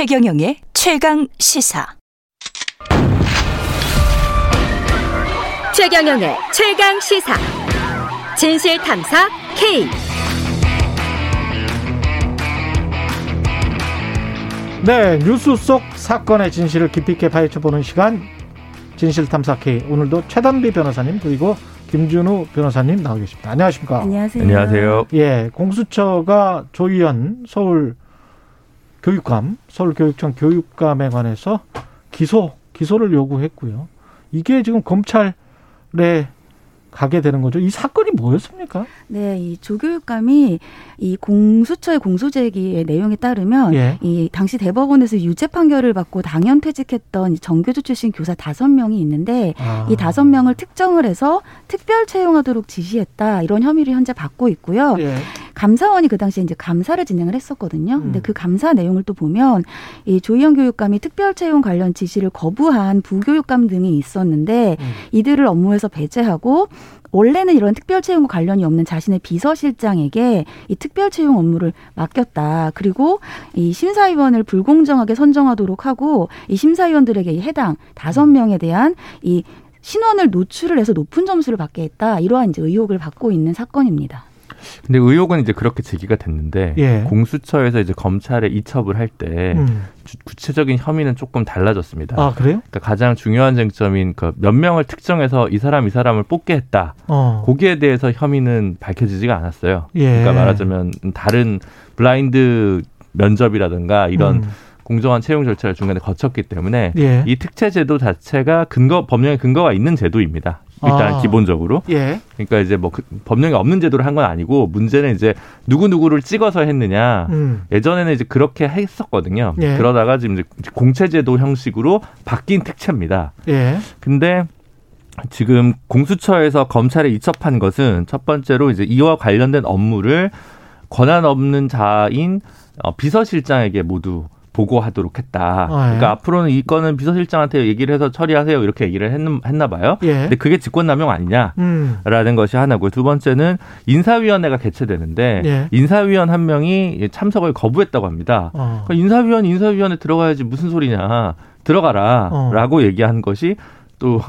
최경영의 최강 시사. 최경영의 최강 시사. 진실 탐사 K. 네, 뉴스 속 사건의 진실을 깊이 있게 파헤쳐보는 시간 진실 탐사 K. 오늘도 최단비 변호사님 그리고 김준우 변호사님 나와 계십니다. 안녕하십니까? 안녕하세요. 안녕하세요. 예, 공수처가 조희연 서울 교육감, 서울교육청 교육감에 관해서 기소, 기소를 요구했고요. 이게 지금 검찰에 가게 되는 거죠. 이 사건이 뭐였습니까? 네, 이 조교육감이 이 공수처의 공소제기의 내용에 따르면 예. 이 당시 대법원에서 유죄 판결을 받고 당연 퇴직했던 정교조 출신 교사 다섯 명이 있는데 아. 이 다섯 명을 특정을 해서 특별 채용하도록 지시했다 이런 혐의를 현재 받고 있고요. 예. 감사원이 그 당시에 이제 감사를 진행을 했었거든요. 근데 음. 그 감사 내용을 또 보면 이 조희연 교육감이 특별 채용 관련 지시를 거부한 부교육감 등이 있었는데 음. 이들을 업무에서 배제하고 원래는 이런 특별 채용과 관련이 없는 자신의 비서실장에게 이 특별 채용 업무를 맡겼다. 그리고 이 심사위원을 불공정하게 선정하도록 하고 이 심사위원들에게 이 해당 다섯 명에 대한 이 신원을 노출을 해서 높은 점수를 받게 했다. 이러한 이제 의혹을 받고 있는 사건입니다. 근데 의혹은 이제 그렇게 제기가 됐는데 예. 공수처에서 이제 검찰에 이첩을 할때 음. 구체적인 혐의는 조금 달라졌습니다. 아, 그래요? 그러니까 가장 중요한 쟁점인 그 몇 명을 특정해서 이 사람 이 사람을 뽑게 했다. 어. 거기에 대해서 혐의는 밝혀지지가 않았어요. 예. 그러니까 말하자면 다른 블라인드 면접이라든가 이런 음. 공정한 채용 절차를 중간에 거쳤기 때문에 예. 이 특채 제도 자체가 근거 법령에 근거가 있는 제도입니다. 일단 아. 기본적으로. 예. 그러니까 이제 뭐 그 법령이 없는 제도를 한 건 아니고 문제는 이제 누구 누구를 찍어서 했느냐. 음. 예전에는 이제 그렇게 했었거든요. 예. 그러다가 지금 이제 공채 제도 형식으로 바뀐 특채입니다. 예. 근데 지금 공수처에서 검찰에 이첩한 것은 첫 번째로 이제 이와 관련된 업무를 권한 없는 자인 어, 비서실장에게 모두 보고하도록 했다. 아, 예. 그러니까 앞으로는 이 건은 비서실장한테 얘기를 해서 처리하세요. 이렇게 얘기를 했, 했나 봐요. 예. 근데 그게 직권남용 아니냐? 음. 라는 것이 하나고요. 두 번째는 인사위원회가 개최되는데 예. 인사위원 한 명이 참석을 거부했다고 합니다. 어. 그러니까 인사위원 인사위원회 들어가야지 무슨 소리냐 들어가라라고 어. 얘기한 것이 또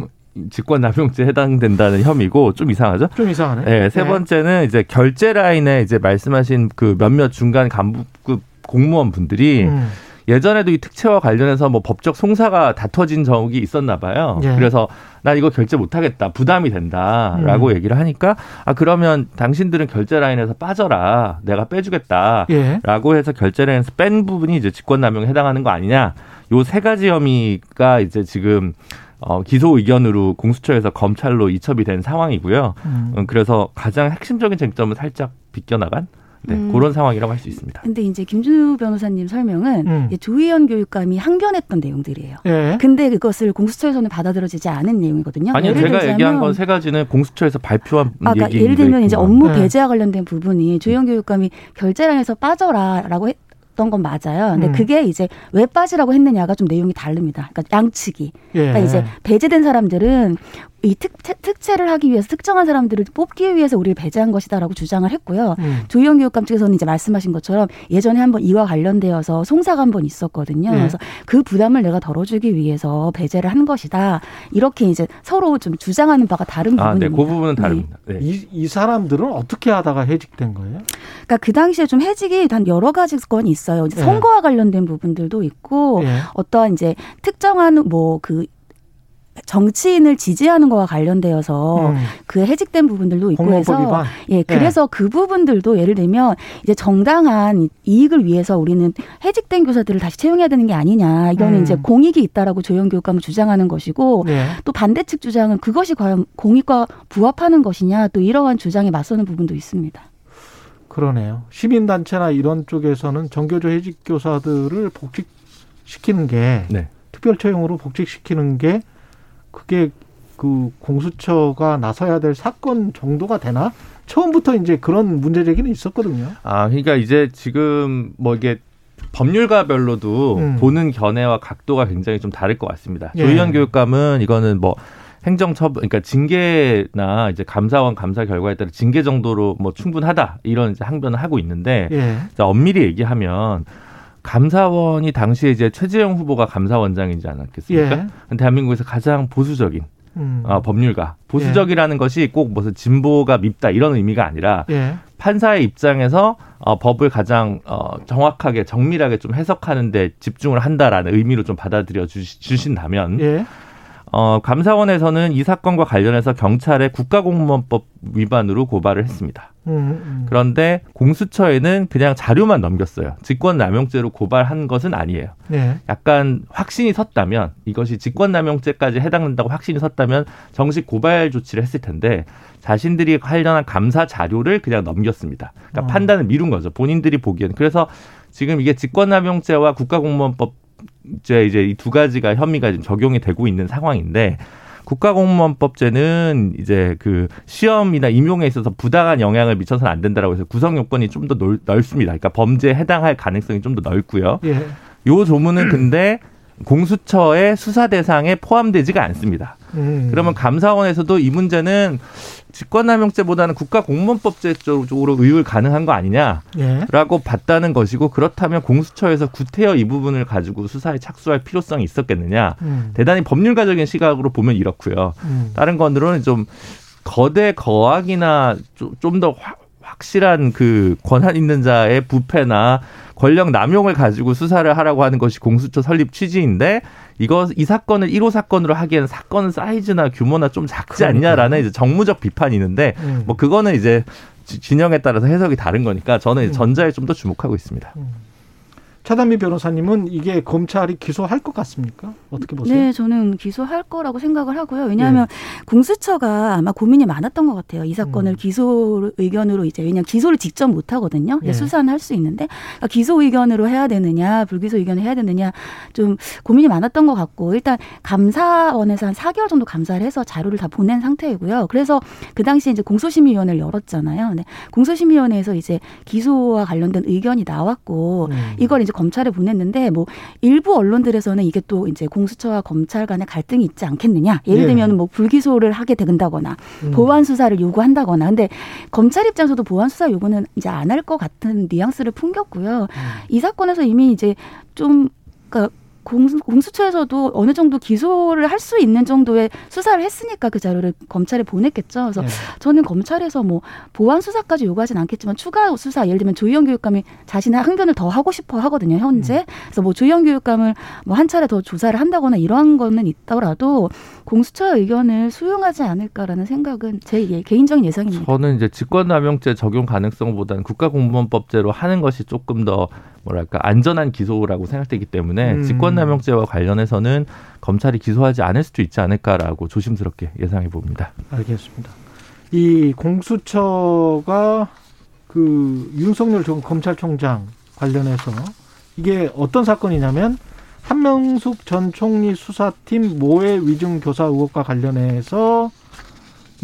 직권남용죄 해당된다는 혐의고 좀 이상하죠. 좀 이상하네. 네, 세 예. 번째는 이제 결제 라인에 이제 말씀하신 그 몇몇 중간 간부급 공무원 분들이 음. 예전에도 이 특채와 관련해서 뭐 법적 송사가 다퉈진 적이 있었나 봐요. 예. 그래서 나 이거 결제 못 하겠다. 부담이 된다라고 음. 얘기를 하니까 아 그러면 당신들은 결제 라인에서 빠져라. 내가 빼주겠다. 예. 라고 해서 결제 라인에서 뺀 부분이 이제 직권 남용에 해당하는 거 아니냐. 요 세 가지 혐의가 이제 지금 어, 기소 의견으로 공수처에서 검찰로 이첩이 된 상황이고요. 음. 음, 그래서 가장 핵심적인 쟁점은 살짝 비껴나간 네, 음. 그런 상황이라고 할 수 있습니다. 근데 이제 김준우 변호사님 설명은 음. 조희연 교육감이 항변했던 내용들이에요. 예. 근데 그것을 공수처에서는 받아들여지지 않은 내용이거든요. 아니요, 예를 제가 들자면 얘기한 건 세 가지는 공수처에서 발표한 아, 그러니까 얘기 예를 들면 이제 업무 네. 배제와 관련된 부분이 조희연 교육감이 결제량에서 빠져라라고 했던 건 맞아요. 근데 음. 그게 이제 왜 빠지라고 했느냐가 좀 내용이 다릅니다. 그러니까 양측이. 예. 그러니까 이제 배제된 사람들은 이 특, 특채를 하기 위해서 특정한 사람들을 뽑기 위해서 우리를 배제한 것이다라고 주장을 했고요. 음. 조희연 교육감 측에서는 이제 말씀하신 것처럼 예전에 한번 이와 관련되어서 송사가 한 번 있었거든요. 네. 그래서 그 부담을 내가 덜어주기 위해서 배제를 한 것이다. 이렇게 이제 서로 좀 주장하는 바가 다른 아, 네, 부분입니다. 그 부분은 다릅니다. 네. 이, 이 사람들은 어떻게 하다가 해직된 거예요? 그러니까 그 당시에 좀 해직이 단 여러 가지 건이 있어요. 이제 네. 선거와 관련된 부분들도 있고 예. 어떠한 이제 특정한 뭐그 정치인을 지지하는 거와 관련되어서 음. 그 해직된 부분들도 있고 해서 위반. 예, 그래서 그 부분들도 예를 들면 이제 정당한 이익을 위해서 우리는 해직된 교사들을 다시 채용해야 되는 게 아니냐. 이거는 음. 이제 공익이 있다라고 조영 교육감은 주장하는 것이고 예. 또 반대 측 주장은 그것이 과연 공익과 부합하는 것이냐 또 이러한 주장에 맞서는 부분도 있습니다. 그러네요. 시민단체나 이런 쪽에서는 정교조 해직 교사들을 복직시키는 게 네. 특별 채용으로 복직시키는 게 그게 그 공수처가 나서야 될 사건 정도가 되나? 처음부터 이제 그런 문제 제기는 있었거든요. 아, 그러니까 이제 지금 뭐 이게 법률가별로도 음. 보는 견해와 각도가 굉장히 좀 다를 것 같습니다. 예. 조희연 교육감은 이거는 뭐 행정처분, 그러니까 징계나 이제 감사원 감사 결과에 따라 징계 정도로 뭐 충분하다 이런 이제 항변을 하고 있는데 예. 자, 엄밀히 얘기하면 감사원이 당시에 이제 최재형 후보가 감사원장이지 않았겠습니까? 예. 대한민국에서 가장 보수적인 음. 어, 법률가. 보수적이라는 것이 꼭 무슨 진보가 밉다 이런 의미가 아니라 예. 판사의 입장에서 어, 법을 가장 어, 정확하게 정밀하게 좀 해석하는데 집중을 한다라는 의미로 좀 받아들여 주시, 주신다면 예. 어, 감사원에서는 이 사건과 관련해서 경찰에 국가공무원법 위반으로 고발을 했습니다. 음, 음. 그런데 공수처에는 그냥 자료만 넘겼어요. 직권남용죄로 고발한 것은 아니에요. 예. 약간 확신이 섰다면 이것이 직권남용죄까지 해당된다고 확신이 섰다면 정식 고발 조치를 했을 텐데 자신들이 관련한 감사 자료를 그냥 넘겼습니다. 그러니까 어. 판단을 미룬 거죠. 본인들이 보기에는 그래서 지금 이게 직권남용죄와 국가공무원법 제 이제 이 두 가지가 혐의가 지금 적용이 되고 있는 상황인데 국가공무원법제는 이제 그 시험이나 임용에 있어서 부당한 영향을 미쳐서는 안 된다라고 해서 구성 요건이 좀 더 넓습니다. 그러니까 범죄에 해당할 가능성이 좀 더 넓고요. 예. 요 조문은 근데 공수처의 수사 대상에 포함되지가 않습니다. 음. 그러면 감사원에서도 이 문제는 직권남용죄보다는 국가공무원법제 쪽으로 의율 가능한 거 아니냐? 예. 라고 봤다는 것이고 그렇다면 공수처에서 구태여 이 부분을 가지고 수사에 착수할 필요성이 있었겠느냐 음. 대단히 법률가적인 시각으로 보면 이렇고요 음. 다른 건으로는 좀 거대 거학이나 좀 더 확실한 그 권한 있는 자의 부패나 권력 남용을 가지고 수사를 하라고 하는 것이 공수처 설립 취지인데 이거 이 사건을 1호 사건으로 하기에는 사건 사이즈나 규모나 좀 작지 않냐라는 이제 정무적 비판이 있는데 음. 뭐 그거는 이제 지- 진영에 따라서 해석이 다른 거니까 저는 음. 전자에 좀 더 주목하고 있습니다. 차단미 변호사님은 이게 검찰이 기소할 것 같습니까? 어떻게 보세요? 네, 저는 기소할 거라고 생각을 하고요. 왜냐하면 공수처가 아마 고민이 많았던 것 같아요. 이 사건을 음. 기소 의견으로 이제 왜냐하면 기소를 직접 못 하거든요. 이제 예. 수사는 할 수 있는데 그러니까 기소 의견으로 해야 되느냐, 불기소 의견을 해야 되느냐 좀 고민이 많았던 것 같고 일단 감사원에서 한 4개월 정도 감사를 해서 자료를 다 보낸 상태이고요. 그래서 그 당시에 이제 공소심의위원회를 열었잖아요. 근데 공소심의위원회에서 이제 기소와 관련된 의견이 나왔고 음. 이걸 이제 검찰에 보냈는데 뭐 일부 언론들에서는 이게 또 이제 공수처와 검찰 간의 갈등이 있지 않겠느냐. 예를 예. 들면 뭐 불기소를 하게 된다거나 음. 보완 수사를 요구한다거나. 근데 검찰 입장에서도 보완 수사 요구는 이제 안 할 것 같은 뉘앙스를 풍겼고요. 음. 이 사건에서 이미 이제 좀 그러니까 공수, 공수처에서도 어느 정도 기소를 할 수 있는 정도의 수사를 했으니까 그 자료를 검찰에 보냈겠죠. 그래서 네. 저는 검찰에서 뭐 보완 수사까지 요구하진 않겠지만 추가 수사 예를 들면 조희영 교육감이 자신의 항변을 더 하고 싶어 하거든요 현재 그래서 뭐 조희영 교육감을 뭐 한 차례 더 조사를 한다거나 이러한 거는 있더라도 공수처의 의견을 수용하지 않을까라는 생각은 제 예- 개인적인 예상입니다. 저는 이제 직권남용죄 적용 가능성보다는 국가공무원법제로 하는 것이 조금 더 뭐랄까 안전한 기소라고 생각되기 때문에 음. 직권남용죄와 관련해서는 검찰이 기소하지 않을 수도 있지 않을까라고 조심스럽게 예상해 봅니다. 알겠습니다. 이 공수처가 그 윤석열 전 검찰총장 관련해서 이게 어떤 사건이냐면 한명숙 전 총리 수사팀 모해 위증 교사 의혹과 관련해서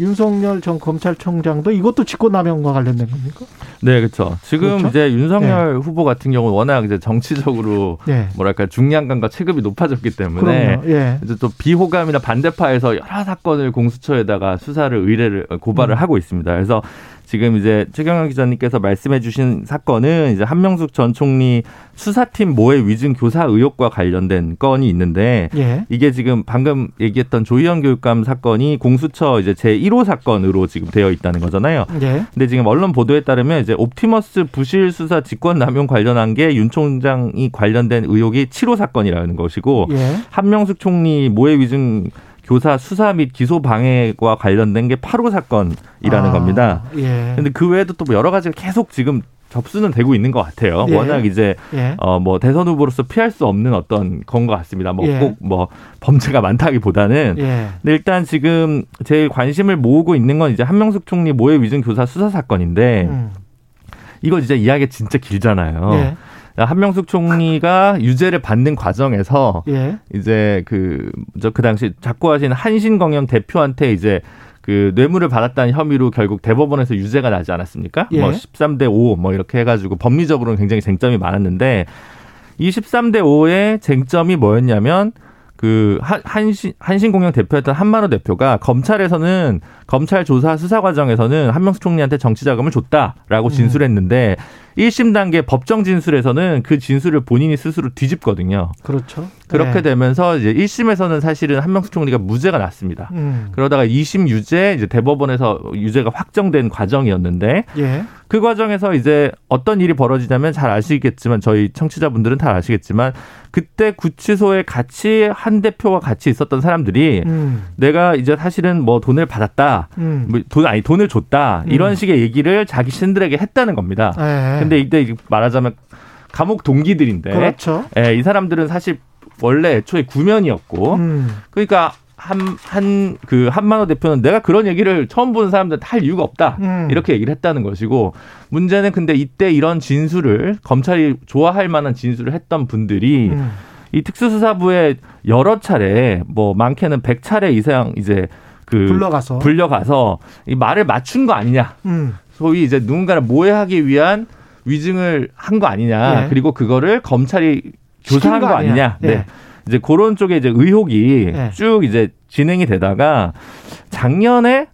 윤석열 전 검찰총장도 이것도 직권남용과 관련된 겁니까? 네, 그렇죠. 지금 그렇죠? 이제 윤석열 후보 같은 경우는 워낙 이제 정치적으로 네. 뭐랄까 중량감과 체급이 높아졌기 때문에. 예. 이제 또 비호감이나 반대파에서 여러 사건을 공수처에다가 수사를 의뢰를 고발을 음. 하고 있습니다. 그래서 지금 이제 최경영 기자님께서 말씀해 주신 사건은 이제 한명숙 전 총리 수사팀 모해 위증 교사 의혹과 관련된 건이 있는데 예. 이게 지금 방금 얘기했던 조희영 교육감 사건이 공수처 이제 제 1호 사건으로 지금 되어 있다는 거잖아요. 예. 근데 지금 언론 보도에 따르면 이제 옵티머스 부실 수사 직권 남용 관련한 게 윤 총장이 관련된 의혹이 7호 사건이라는 것이고 예. 한명숙 총리 모해 위증 교사 수사 및 기소 방해와 관련된 게 8호 사건이라는 아, 겁니다. 예. 근데 그 외에도 또 여러 가지가 계속 지금 접수는 되고 있는 것 같아요. 예. 워낙 이제 예. 어뭐 대선 후보로서 피할 수 없는 어떤 건 것 같습니다. 뭐 예. 꼭뭐 범죄가 많다기보다는 예. 근데 일단 지금 제일 관심을 모으고 있는 건 이제 한명숙 총리 모해 위증 교사 수사 사건인데 음. 이거 진짜 이야기 진짜 길잖아요. 예. 한명숙 총리가 유죄를 받는 과정에서 예. 이제 그저그 당시 작고하신 한신경영 대표한테 이제 그 뇌물을 받았다는 혐의로 결국 대법원에서 유죄가 나지 않았습니까? 예. 뭐 13대 5 뭐 이렇게 해가지고 법리적으로는 굉장히 쟁점이 많았는데 이 13대 5의 쟁점이 뭐였냐면 그 한- 한신 한신공영 대표였던 한만호 대표가 검찰에서는 검찰 조사 수사 과정에서는 한명숙 총리한테 정치 자금을 줬다라고 진술했는데 1심 단계 법정 진술에서는 그 진술을 본인이 스스로 뒤집거든요. 그렇죠. 그렇게 네. 되면서 이제 1심에서는 사실은 한명숙 총리가 무죄가 났습니다. 음. 그러다가 2심 유죄 이제 대법원에서 유죄가 확정된 과정이었는데 예. 그 과정에서 이제 어떤 일이 벌어지냐면 잘 아시겠지만 저희 청취자분들은 다 아시겠지만 그때 구치소에 같이 한 대표와 같이 있었던 사람들이 음. 내가 이제 사실은 뭐 돈을 받았다. 음. 뭐돈 아니 돈을 줬다. 이런 음. 식의 얘기를 자기 신들에게 했다는 겁니다. 예. 근데 이때 말하자면 감옥 동기들인데 그렇죠. 예, 이 사람들은 사실 원래 애초에 구면이었고 음. 그러니까 한 한 그 한만호 대표는 내가 그런 얘기를 처음 보는 사람들한테 할 이유가 없다 음. 이렇게 얘기를 했다는 것이고 문제는 근데 이때 이런 진술을 검찰이 좋아할 만한 진술을 했던 분들이 음. 이 특수수사부에 여러 차례 뭐 많게는 100차례 이상 이제 그 불러가서. 불려가서 이 말을 맞춘 거 아니냐 음. 소위 이제 누군가를 모해하기 위한 위증을 한 거 아니냐 예. 그리고 그거를 검찰이 조사한 거 거 아니냐. 아니냐 예. 네. 이제 그런 쪽에 이제 의혹이 예. 쭉 이제 진행이 되다가 작년에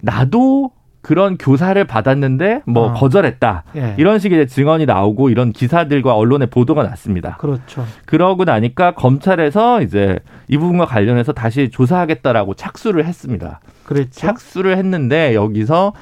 나도 그런 교사를 받았는데 뭐 어. 거절했다 예. 이런 식의 증언이 나오고 이런 기사들과 언론에 보도가 났습니다. 그렇죠. 그러고 나니까 검찰에서 이제 이 부분과 관련해서 다시 조사하겠다라고 착수를 했습니다. 그랬죠. 착수를 했는데 여기서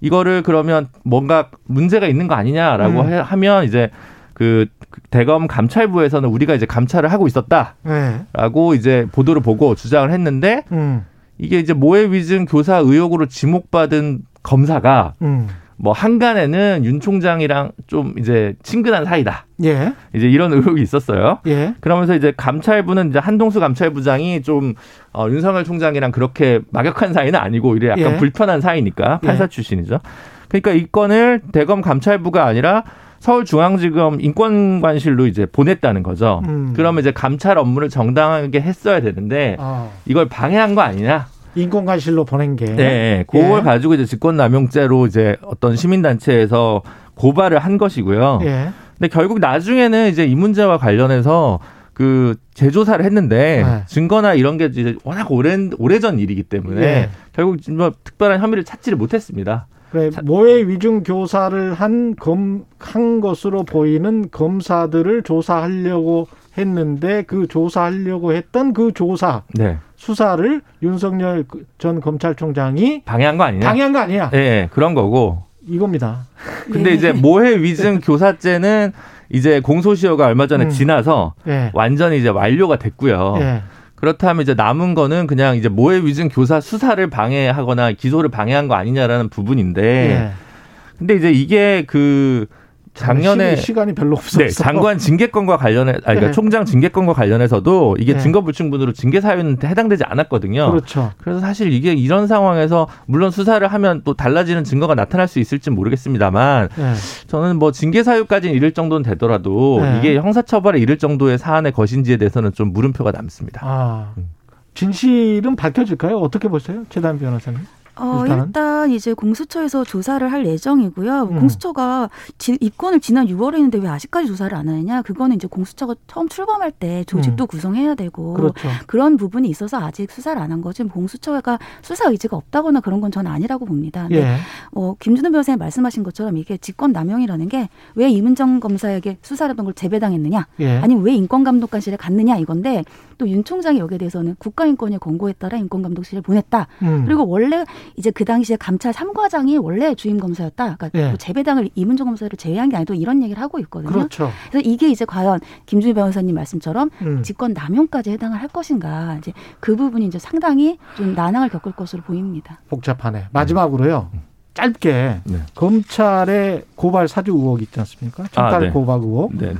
이거를 그러면 뭔가 문제가 있는 거 아니냐라고 음. 해- 하면 이제 그 대검 감찰부에서는 우리가 이제 감찰을 하고 있었다라고 예. 이제 보도를 보고 주장을 했는데 음. 이게 이제 모해 위증 교사 의혹으로 지목받은 검사가 음. 뭐 한간에는 윤 총장이랑 좀 이제 친근한 사이다. 예. 이제 이런 의혹이 있었어요. 예. 그러면서 이제 감찰부는 이제 한동수 감찰부장이 좀 어, 윤석열 총장이랑 그렇게 막역한 사이는 아니고 이래 약간 예. 불편한 사이니까 판사 예. 출신이죠. 그러니까 이 건을 대검 감찰부가 아니라 서울중앙지검 인권관실로 이제 보냈다는 거죠. 음. 그러면 이제 감찰 업무를 정당하게 했어야 되는데 어. 이걸 방해한 거 아니냐? 인권관실로 보낸 게. 네, 그걸 예. 가지고 이제 직권남용죄로 이제 어떤 시민단체에서 고발을 한 것이고요. 예. 근데 결국 나중에는 이제 이 문제와 관련해서 그 재조사를 했는데 네. 증거나 이런 게 이제 워낙 오랜 오래전 일이기 때문에 예. 결국 뭐 특별한 혐의를 찾지를 못했습니다. 그래, 모해 위중 교사를 한 검, 한 것으로 보이는 검사들을 조사하려고 했는데 그 조사하려고 했던 그 조사 네, 수사를 윤석열 그전 검찰총장이 방해한 거 아니냐? 방해한 거 아니야? 예, 예, 그런 거고. 이겁니다. 근데 예. 이제 모해 위증 교사죄는 이제 공소시효가 얼마 전에 음. 지나서 예. 완전히 이제 완료가 됐고요. 예. 그렇다면 이제 남은 거는 그냥 이제 모해 위증 교사 수사를 방해하거나 기소를 방해한 거 아니냐라는 부분인데 예. 근데 이제 이게 그 작년에 시간이, 시간이 별로 없었어. 네, 장관 징계권과 관련해 아니 그러니까 네. 총장 징계권과 관련해서도 이게 네. 증거 불충분으로 징계 사유는 해당되지 않았거든요. 그렇죠. 그래서 사실 이게 이런 상황에서 물론 수사를 하면 또 달라지는 증거가 나타날 수 있을지 모르겠습니다만 예. 저는 뭐 징계 사유까지는 이를 정도는 되더라도 네. 이게 형사처벌에 이를 정도의 사안의 것인지에 대해서는 좀 물음표가 남습니다. 아. 음. 진실은 밝혀질까요? 어떻게 보세요? 최단 변호사님. 어, 일단은? 일단 이제 공수처에서 조사를 할 예정이고요. 음. 공수처가 지, 입건을 지난 6월에 했는데 왜 아직까지 조사를 안 하느냐? 그거는 이제 공수처가 처음 출범할 때 조직도 구성해야 되고 음. 그렇죠. 그런 부분이 있어서 아직 수사를 안 한 거지. 공수처가 수사 의지가 없다거나 그런 건 저는 아니라고 봅니다. 예. 어, 김준호 변호사님 말씀하신 것처럼 이게 직권 남용이라는 게 왜 이문정 검사에게 수사라던 걸 재배당했느냐? 예. 아니면 왜 인권감독관실에 갔느냐 이건데 또 윤 총장이 여기에 대해서는 국가인권위 권고에 따라 인권감독실에 보냈다. 음. 그리고 원래 이제 그 당시에 감찰 3과장이 원래 주임 검사였다. 그러니까 예. 뭐 재배당을 이문정 검사를 제외한 게 아니고 이런 얘기를 하고 있거든요. 그렇죠. 그래서 이게 이제 과연 김준희 변호사님 말씀처럼 음. 직권 남용까지 해당을 할 것인가 이제 그 부분이 이제 상당히 좀 난항을 겪을 것으로 보입니다. 복잡하네. 마지막으로요. 짧게 네. 검찰의 고발 사주 의혹 있지 않습니까? 청탁 아, 네. 고발 의혹. 네.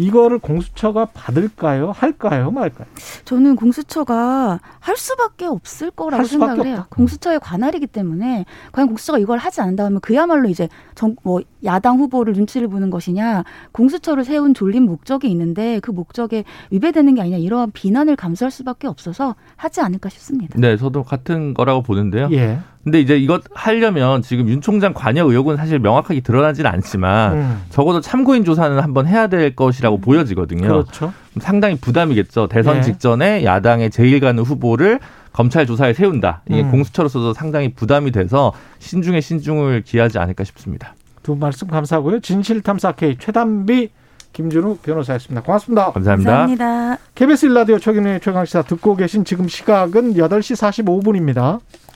이거를 공수처가 받을까요? 할까요? 말까요? 저는 공수처가 할 수밖에 없을 거라고 할 수밖에 생각을 해요. 없다. 공수처의 관할이기 때문에 과연 공수처가 이걸 하지 않는다면 그야말로 이제 정, 뭐 야당 후보를 눈치를 보는 것이냐, 공수처를 세운 졸린 목적이 있는데 그 목적에 위배되는 게 아니냐 이러한 비난을 감수할 수밖에 없어서 하지 않을까 싶습니다. 네, 저도 같은 거라고 보는데요. 예. 근데 이제 이것 하려면 지금 윤 총장 관여 의혹은 사실 명확하게 드러나지는 않지만 음. 적어도 참고인 조사는 한번 해야 될 것이라고 보여지거든요. 그렇죠. 상당히 부담이겠죠. 대선 네. 직전에 야당의 제1간 후보를 검찰 조사에 세운다. 이게 음. 공수처로서도 상당히 부담이 돼서 신중에 신중을 기하지 않을까 싶습니다. 두 말씀 감사하고요. 진실탐사 K 최단비 김준우 변호사였습니다. 고맙습니다. 감사합니다. 감사합니다. KBS 일라디오 최근의 최강시사 듣고 계신 지금 시각은 8시 45분입니다.